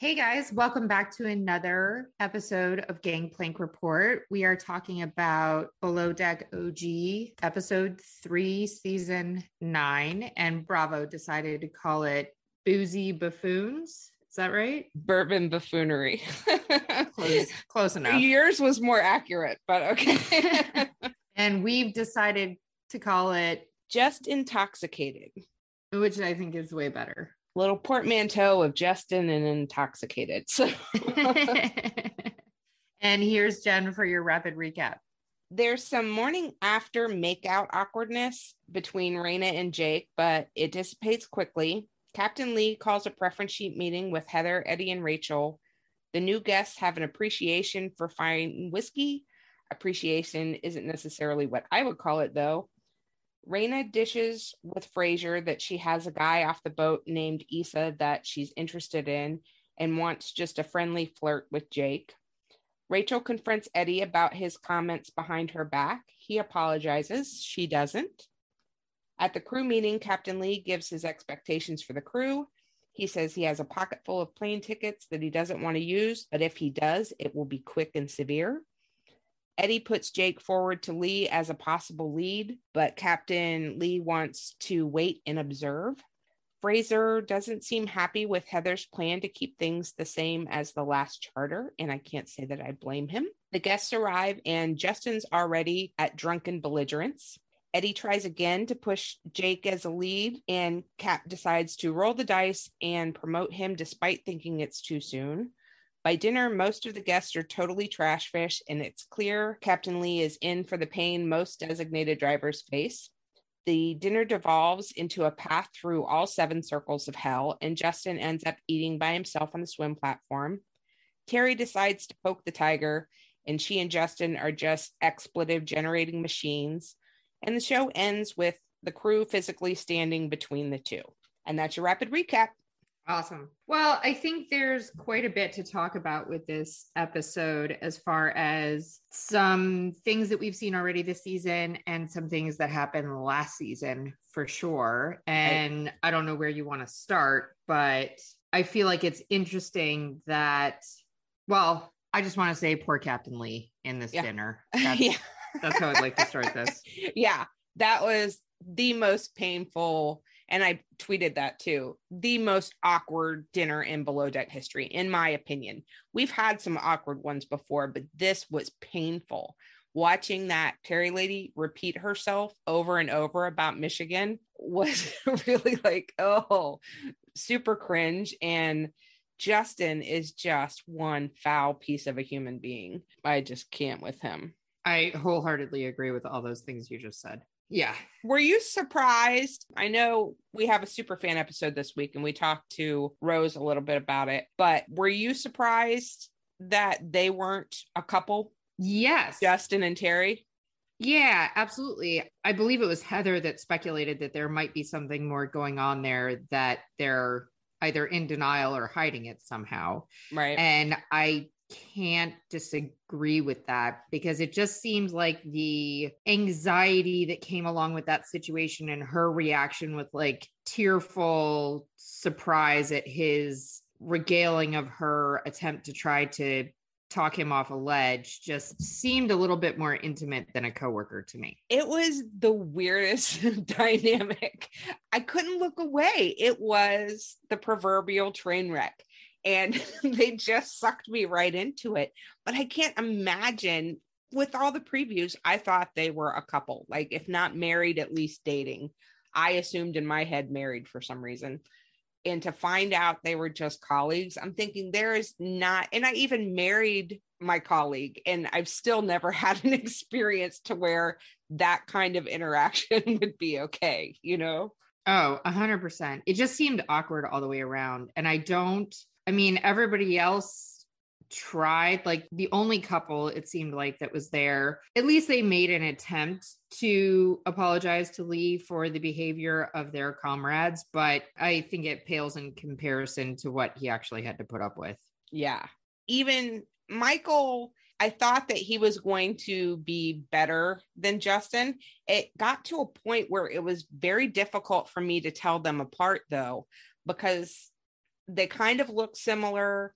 Hey guys, welcome back to another episode of Gangplank Report. We are talking about Below Deck OG, episode three, season nine, and Bravo decided to call it Boozy Buffoons. Is that right? bourbon buffoonery. Close, close enough. Yours was more accurate, but okay. And we've decided to call it, just intoxicated. which I think is way better. Little portmanteau of Justin and intoxicated. So and here's Jen for your rapid recap. there's some morning after makeout awkwardness between Rayna and Jake, but it dissipates quickly. Captain Lee calls a preference sheet meeting with Heather, Eddie, and Rachel. The new guests have an appreciation for fine whiskey. Appreciation isn't necessarily what I would call it, though. Rayna dishes with Fraser that she has a guy off the boat named Issa that she's interested in and wants just a friendly flirt with Jake. Rachel confronts Eddie about his comments behind her back. He apologizes. She doesn't. At the crew meeting, Captain Lee gives his expectations for the crew. He says he has a pocket full of plane tickets that he doesn't want to use, but if he does, it will be quick and severe. Eddie puts Jake forward to Lee as a possible lead, but Captain Lee wants to wait and observe. Fraser doesn't seem happy with Heather's plan to keep things the same as the last charter, and I can't say that I blame him. The guests arrive, and Justin's already at drunken belligerence. Eddie tries again to push Jake as a lead, and Cap decides to roll the dice and promote him despite thinking it's too soon. By dinner, most of the guests are totally trash fish, and it's clear Captain Lee is in for the pain most designated drivers face. The dinner devolves into a path through all seven circles of hell, and Justin ends up eating by himself on the swim platform. Terry decides to poke the tiger, and she and Justin are just expletive generating machines. And the show ends with the crew physically standing between the two. And that's your rapid recap. Awesome. Well, I think there's quite a bit to talk about with this episode as far as some things that we've seen already this season and some things that happened last season for sure. And I don't know where you want to start, but I feel like it's interesting that, well, I just want to say poor Captain Lee in this Yeah. dinner. That's, yeah. that's how I'd like to start this. yeah, that was the most painful. And I tweeted that too. The most awkward dinner in below deck history, in my opinion. We've had some awkward ones before, but this was painful. Watching that Terry lady repeat herself over and over about Michigan was really like, oh, super cringe. And Justin is just one foul piece of a human being. I just can't with him. I wholeheartedly agree with all those things you just said. Yeah. Were you surprised? I know we have a super fan episode this week and we talked to Rose a little bit about it, but were you surprised that they weren't a couple, Yes. Justin and Terry? Yeah, absolutely. I believe it was Heather that speculated that there might be something more going on there that they're either in denial or hiding it somehow. Right. And I can't disagree with that because it just seems like the anxiety that came along with that situation and her reaction with like tearful surprise at his regaling of her attempt to try to talk him off a ledge just seemed a little bit more intimate than a coworker to me. It was the weirdest dynamic. I couldn't look away. It was the proverbial train wreck. And they just sucked me right into it. But I can't imagine with all the previews, I thought they were a couple, like if not married, at least dating. I assumed in my head married for some reason. And to find out they were just colleagues, I'm thinking there is not, and I even married my colleague, and I've still never had an experience to where that kind of interaction would be okay, you know? Oh, a hundred percent. It just seemed awkward all the way around. And I don't, I mean, everybody else tried like the only couple it seemed like that was there at least they made an attempt to apologize to lee for the behavior of their comrades but i think it pales in comparison to what he actually had to put up with yeah even michael I thought that he was going to be better than Justin. It got to a point where it was very difficult for me to tell them apart, though, because they kind of look similar.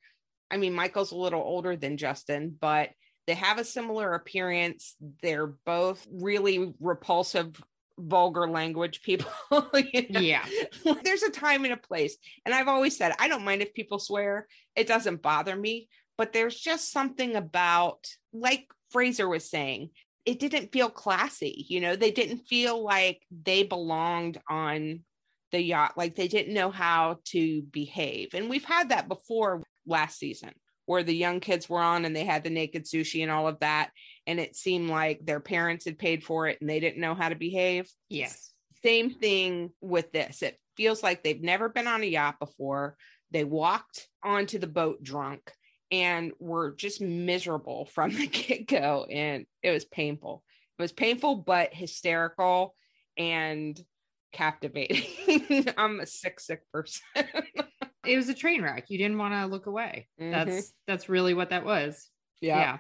I mean, Michael's a little older than Justin, but they have a similar appearance. They're both really repulsive, vulgar language people. you know? Yeah. There's a time and a place. And I've always said, I don't mind if people swear, it doesn't bother me. But there's just something about, like Fraser was saying, it didn't feel classy. You know, they didn't feel like they belonged on the yacht, like they didn't know how to behave. And we've had that before last season where the young kids were on and they had the naked sushi and all of that. And it seemed like their parents had paid for it and they didn't know how to behave. Yes. Same thing with this. It feels like they've never been on a yacht before. They walked onto the boat drunk and were just miserable from the get go. And it was painful. It was painful, but hysterical and captivating. I'm a sick, sick person. it was a train wreck. You didn't want to look away. Mm-hmm. That's that's really what that was. Yeah. Yeah.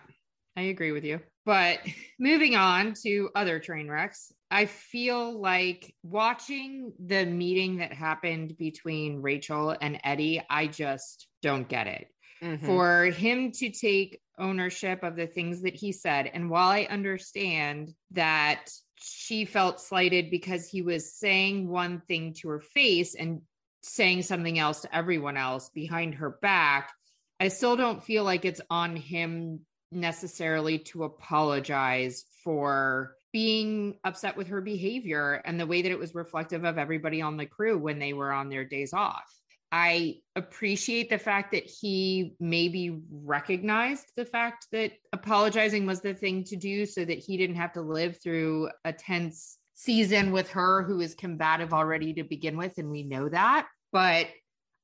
I agree with you. But moving on to other train wrecks, I feel like watching the meeting that happened between Rachel and Eddie, I just don't get it. Mm-hmm. For him to take ownership of the things that he said, and while I understand that she felt slighted because he was saying one thing to her face and saying something else to everyone else behind her back, I still don't feel like it's on him necessarily to apologize for being upset with her behavior and the way that it was reflective of everybody on the crew when they were on their days off. I appreciate the fact that he maybe recognized the fact that apologizing was the thing to do so that he didn't have to live through a tense season with her who is combative already to begin with. And we know that. But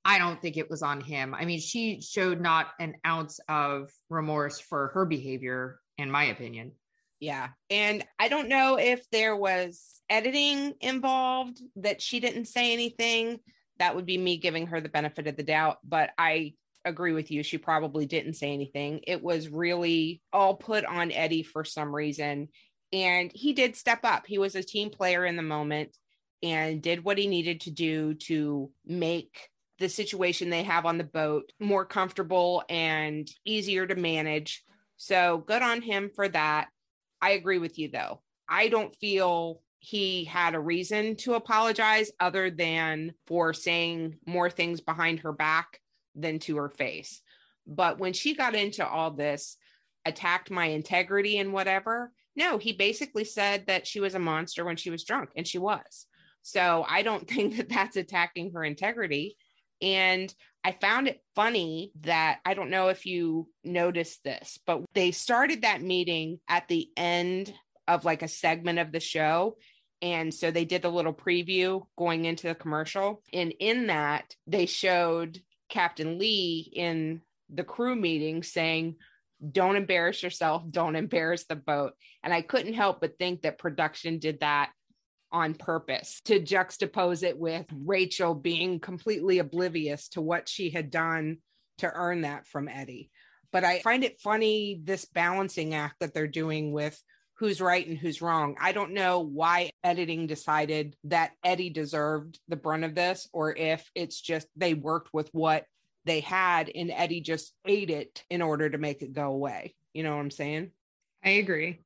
I don't think it was on him. I mean, she showed not an ounce of remorse for her behavior, in my opinion. Yeah. And I don't know if there was editing involved that she didn't say anything that would be me giving her the benefit of the doubt. But I agree with you. She probably didn't say anything. It was really all put on Eddie for some reason. And he did step up. He was a team player in the moment and did what he needed to do to make the situation they have on the boat more comfortable and easier to manage. So good on him for that. I agree with you though. I don't feel he had a reason to apologize other than for saying more things behind her back than to her face. But when she got into all this, attacked my integrity and whatever, no, he basically said that she was a monster when she was drunk, and she was. So I don't think that that's attacking her integrity. And I found it funny that I don't know if you noticed this, but they started that meeting at the end of like a segment of the show. And so they did a little preview going into the commercial. And in that, they showed Captain Lee in the crew meeting saying, Don't embarrass yourself, don't embarrass the boat. And I couldn't help but think that production did that on purpose to juxtapose it with Rachel being completely oblivious to what she had done to earn that from Eddie. But I find it funny this balancing act that they're doing with who's right and who's wrong. I don't know why editing decided that Eddie deserved the brunt of this, or if it's just they worked with what they had, and Eddie just ate it in order to make it go away. You know what I'm saying? I agree.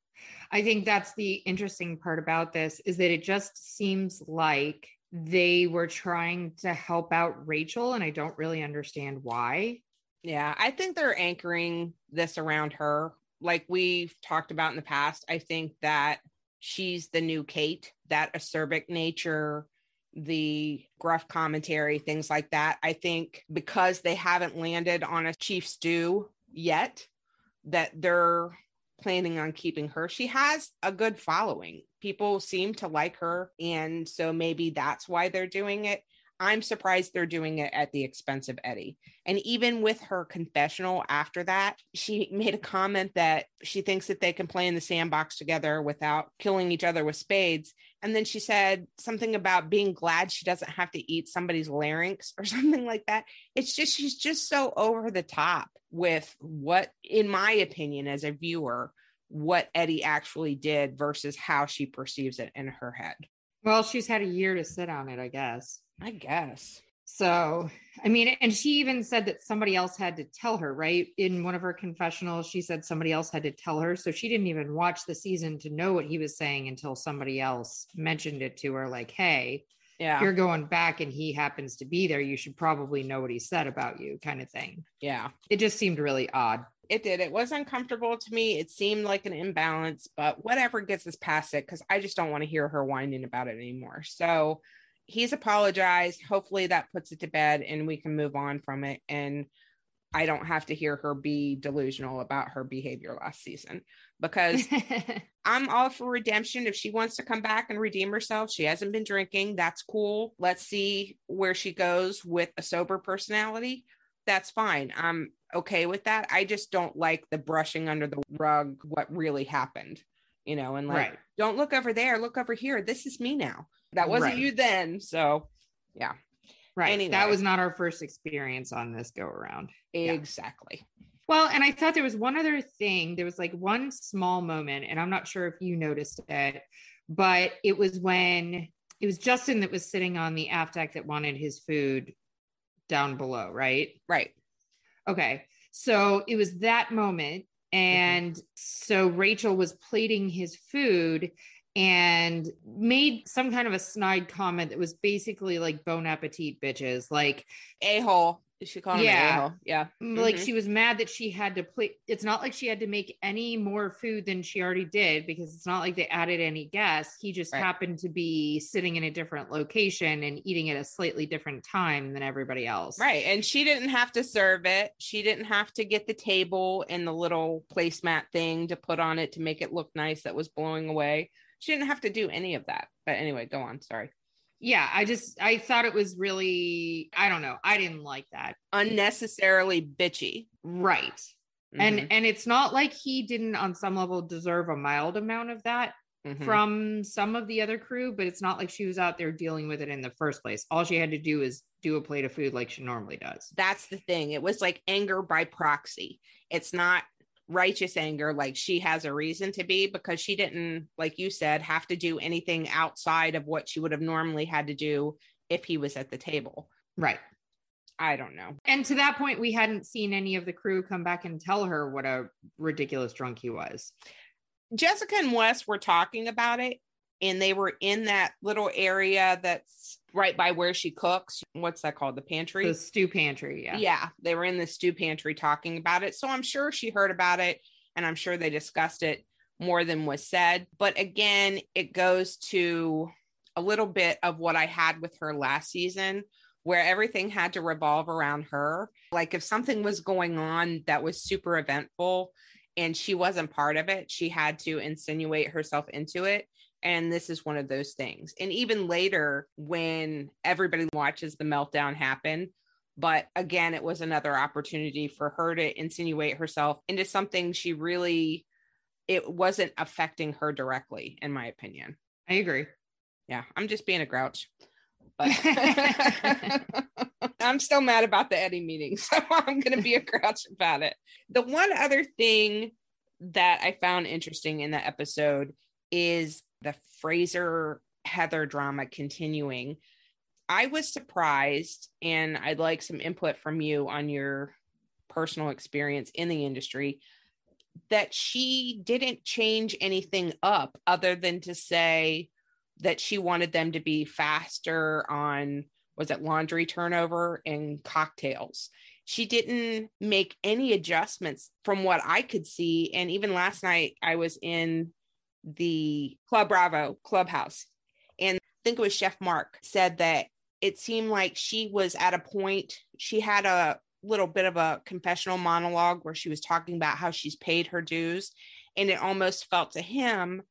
I think that's the interesting part about this is that it just seems like they were trying to help out Rachel, and I don't really understand why. Yeah, I think they're anchoring this around her. Like we've talked about in the past, I think that she's the new Kate, that acerbic nature, the gruff commentary, things like that. I think because they haven't landed on a chief stew yet, that they're planning on keeping her. She has a good following. People seem to like her. And so maybe that's why they're doing it. I'm surprised they're doing it at the expense of Eddie. And even with her confessional after that, she made a comment that she thinks that they can play in the sandbox together without killing each other with spades. And then she said something about being glad she doesn't have to eat somebody's larynx or something like that. It's just, she's just so over the top with what, in my opinion, as a viewer, what Eddie actually did versus how she perceives it in her head. Well, she's had a year to sit on it, I guess. I guess. So, I mean, and she even said that somebody else had to tell her, right? In one of her confessionals, she said somebody else had to tell her. So she didn't even watch the season to know what he was saying until somebody else mentioned it to her, like, hey, Yeah. you're going back and he happens to be there. You should probably know what he said about you, kind of thing. yeah. It just seemed really odd. It did. It was uncomfortable to me. It seemed like an imbalance, but whatever gets us past it, because I just don't want to hear her whining about it anymore. So he's apologized. Hopefully that puts it to bed and we can move on from it. And I don't have to hear her be delusional about her behavior last season because I'm all for redemption. If she wants to come back and redeem herself, she hasn't been drinking. That's cool. Let's see where she goes with a sober personality. That's fine. I'm okay with that. I just don't like the brushing under the rug what really happened, you know, and like, Right. don't look over there, look over here. This is me now. That wasn't Right. you then. So, yeah, right. Anyway. That was not our first experience on this go around. Yeah. exactly. Well, and I thought there was one other thing. There was like one small moment, and I'm not sure if you noticed it, but it was when it was Justin that was sitting on the aft deck that wanted his food down below, right? Right. Okay. So it was that moment. Mm-hmm. And so Rachel was plating his food and made some kind of a snide comment that was basically like bon appetit bitches. Like, A hole. She called him Yeah. a hole. Yeah. like Mhm. she was mad that she had to play it's not like she had to make any more food than she already did because it's not like they added any guests he just Right. happened to be sitting in a different location and eating at a slightly different time than everybody else Right. And she didn't have to serve it. She didn't have to get the table and the little placemat thing to put on it to make it look nice that was blowing away. She didn't have to do any of that. But anyway, go on. Sorry. yeah i just i thought it was really i don't know i didn't like that Unnecessarily bitchy. right Mhm, and and it's not like he didn't on some level deserve a mild amount of that mhm. from some of the other crew, but it's not like she was out there dealing with it in the first place. All she had to do is do a plate of food like she normally does. that's the thing. It was like anger by proxy. It's not righteous anger like she has a reason to be because she didn't, like you said, have to do anything outside of what she would have normally had to do if he was at the table. Right. I don't know. And to that point, we hadn't seen any of the crew come back and tell her what a ridiculous drunk he was. Jessica and Wes were talking about it, and they were in that little area that's right by where she cooks. What's that called? The pantry? The stew pantry. Yeah. yeah. they were in the stew pantry talking about it. So I'm sure she heard about it, and I'm sure they discussed it more than was said. But again, it goes to a little bit of what I had with her last season. Where everything had to revolve around her. Like if something was going on that was super eventful, and she wasn't part of it. She had to insinuate herself into it. And this is one of those things. And even later, when everybody watches the meltdown happen, but again, it was another opportunity for her to insinuate herself into something she really, it wasn't affecting her directly, in my opinion. I agree. Yeah, I'm just being a grouch. But I'm still mad about the Eddie meeting, so I'm going to be a grouch about it. The one other thing that I found interesting in the episode is the Fraser Heather drama continuing. I was surprised, and I'd like some input from you on your personal experience in the industry that she didn't change anything up other than to say that she wanted them to be faster on was it laundry turnover and cocktails she didn't make any adjustments from what i could see and even last night i was in the club bravo clubhouse. And i think it was chef mark said that it seemed like she was at a point she had a little bit of a confessional monologue where she was talking about how she's paid her dues. And it almost felt to him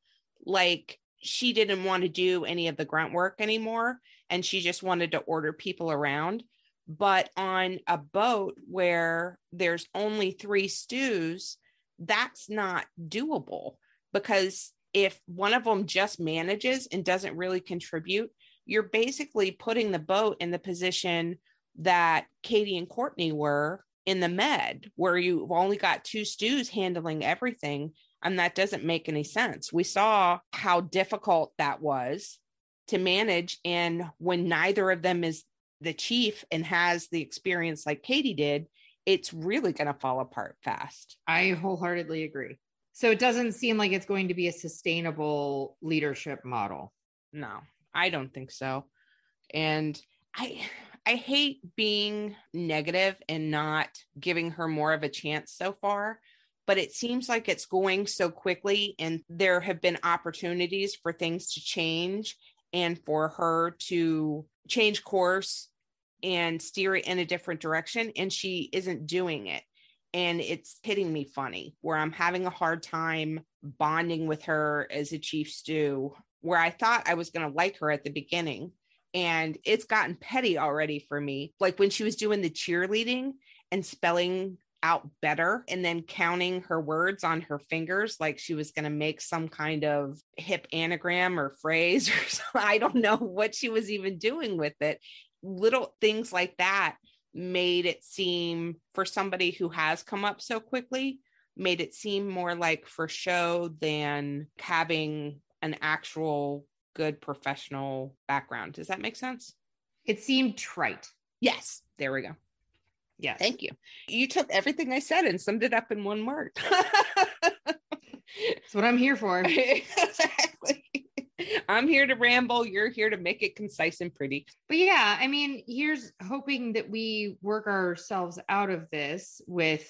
like she didn't want to do any of the grunt work anymore. And she just wanted to order people around. But on a boat where there's only 3 stews that's not doable because if one of them just manages and doesn't really contribute you're basically putting the boat in the position that Katie and Courtney were in the med, where you've only got two stews handling everything. And that doesn't make any sense. We saw how difficult that was to manage. And when neither of them is the chief and has the experience like Katie did, it's really going to fall apart fast. I wholeheartedly agree. So it doesn't seem like it's going to be a sustainable leadership model. No, I don't think so. And I I hate being negative and not giving her more of a chance so far, but it seems like it's going so quickly and there have been opportunities for things to change and for her to change course and steer it in a different direction and she isn't doing it and it's hitting me funny where i'm having a hard time bonding with her as a chief stew where i thought i was going to like her at the beginning and it's gotten petty already for me. Like when she was doing the cheerleading and spelling out better and then counting her words on her fingers like she was going to make some kind of hip anagram or phrase or something. I don't know what she was even doing with it. Little things like that made it seem for somebody who has come up so quickly made it seem more like for show than having an actual good professional background. Does that make sense? It seemed trite. Yes. There we go. Yeah. Thank you. You took everything I said and summed it up in one word. That's what I'm here for. I'm here to ramble. You're here to make it concise and pretty. But yeah, I mean, here's hoping that we work ourselves out of this with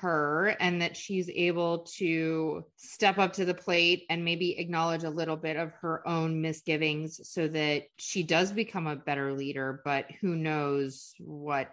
her and that she's able to step up to the plate and maybe acknowledge a little bit of her own misgivings so that she does become a better leader but who knows what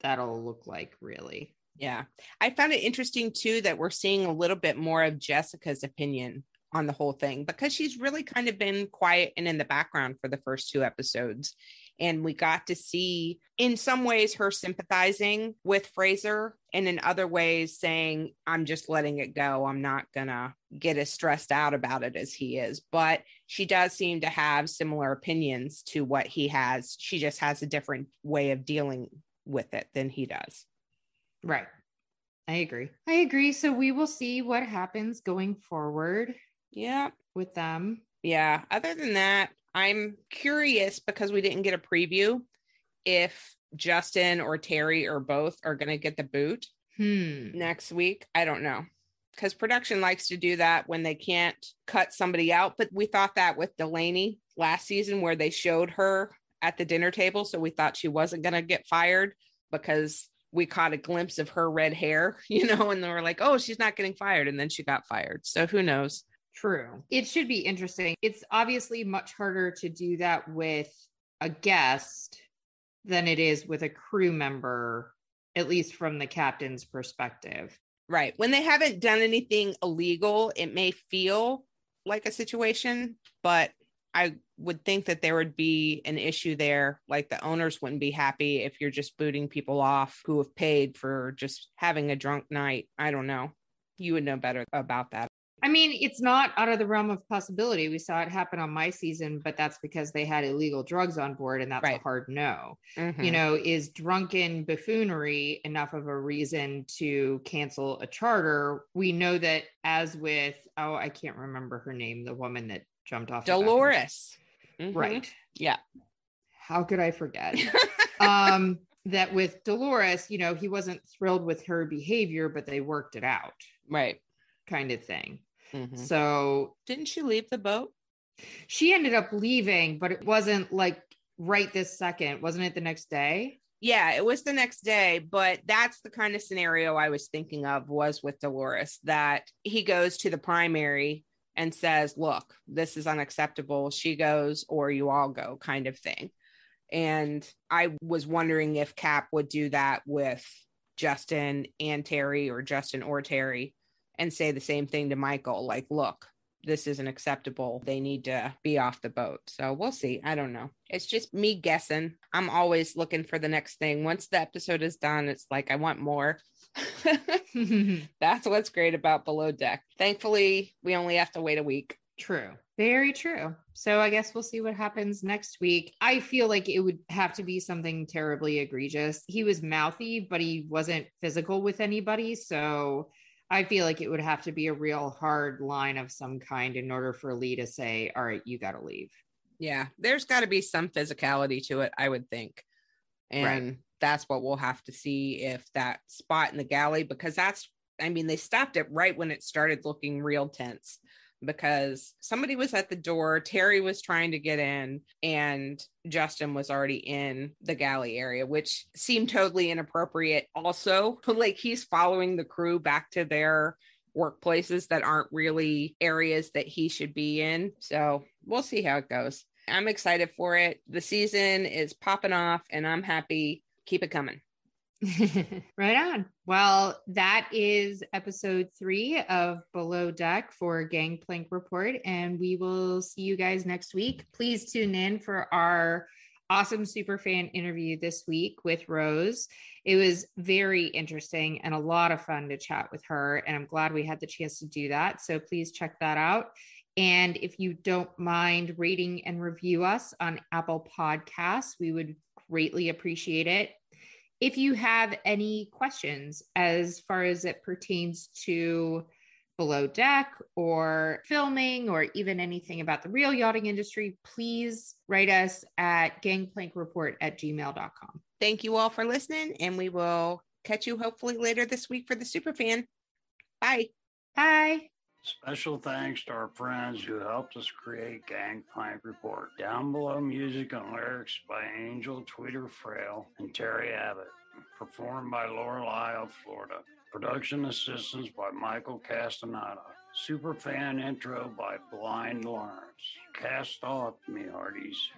that'll look like really yeah i found it interesting too that we're seeing a little bit more of jessica's opinion on the whole thing because she's really kind of been quiet and in the background for the first two episodes and we got to see in some ways her sympathizing with Fraser and in other ways saying I'm just letting it go. I'm not going to get as stressed out about it as he is. But she does seem to have similar opinions to what he has. She just has a different way of dealing with it than he does. Right. I agree. I agree. So we will see what happens going forward. Yeah. With them. Yeah. Other than that, I'm curious because we didn't get a preview if Justin or Terry or both are going to get the boot Hmm. next week. I don't know because production likes to do that when they can't cut somebody out. But we thought that with Delaney last season, where they showed her at the dinner table. So we thought she wasn't going to get fired because we caught a glimpse of her red hair, you know, and they were like, oh, she's not getting fired. And then she got fired. So who knows? True. It should be interesting. It's obviously much harder to do that with a guest than it is with a crew member, at least from the captain's perspective. Right. When they haven't done anything illegal, it may feel like a situation, but I would think that there would be an issue there. Like the owners wouldn't be happy if you're just booting people off who have paid for just having a drunk night. I don't know. You would know better about that. I mean, it's not out of the realm of possibility. We saw it happen on my season, but that's because they had illegal drugs on board, and that's Right. a hard no. Mhm. You know, is drunken buffoonery enough of a reason to cancel a charter? We know that, as with, oh, I can't remember her name, the woman that jumped off. Dolores. Mhm. Right. Yeah. how could I forget? um, that with Dolores, you know, he wasn't thrilled with her behavior, but they worked it out, right. kind of thing. Mhm. So Didn't she leave the boat? she ended up leaving, but it wasn't like right this second. Wasn't it the next day? Yeah, it was the next day, but that's the kind of scenario I was thinking of was with Dolores that he goes to the primary and says, Look, this is unacceptable. She goes, or you all go, kind of thing. And I was wondering if Cap would do that with Justin and Terry or Justin or Terry and say the same thing to Michael like, Look, this isn't acceptable. They need to be off the boat. So we'll see. I don't know. It's just me guessing. I'm always looking for the next thing. Once the episode is done, it's like I want more. That's what's great about Below Deck. Thankfully, we only have to wait a week. True. Very true. So I guess we'll see what happens next week. I feel like it would have to be something terribly egregious. He was mouthy, but he wasn't physical with anybody. So I feel like it would have to be a real hard line of some kind in order for Lee to say, all right, you got to leave. Yeah, there's got to be some physicality to it, I would think. And that's what we'll have to see if that spot in the galley, because that's, I mean, they stopped it right when it started looking real tense because somebody was at the door, Terry was trying to get in, and Justin was already in the galley area, which seemed totally inappropriate. Also, like he's following the crew back to their workplaces that aren't really areas that he should be in. So we'll see how it goes. I'm excited for it. The season is popping off, and I'm happy. Keep it coming. right on. Well, that is episode three of Below Deck for Gangplank Report, and we will see you guys next week. Please tune in for our awesome super fan interview this week with Rose. It was very interesting and a lot of fun to chat with her, and I'm glad we had the chance to do that. So please check that out. And if you don't mind rating and review us on Apple Podcasts, we would greatly appreciate it if you have any questions as far as it pertains to below deck or filming or even anything about the real yachting industry, please write us at gangplankreport at gmail.com. Thank you all for listening, and we will catch you hopefully later this week for the Superfan. Bye. Bye. Special thanks to our friends who helped us create Gangplank Report. Down below, music and lyrics by Angel Tweeter Frail and Terry Abbott. Performed by Lorelei of Florida. Production assistance by Michael Castaneda. Superfan intro by Blind Lawrence. Cast off, me hearties.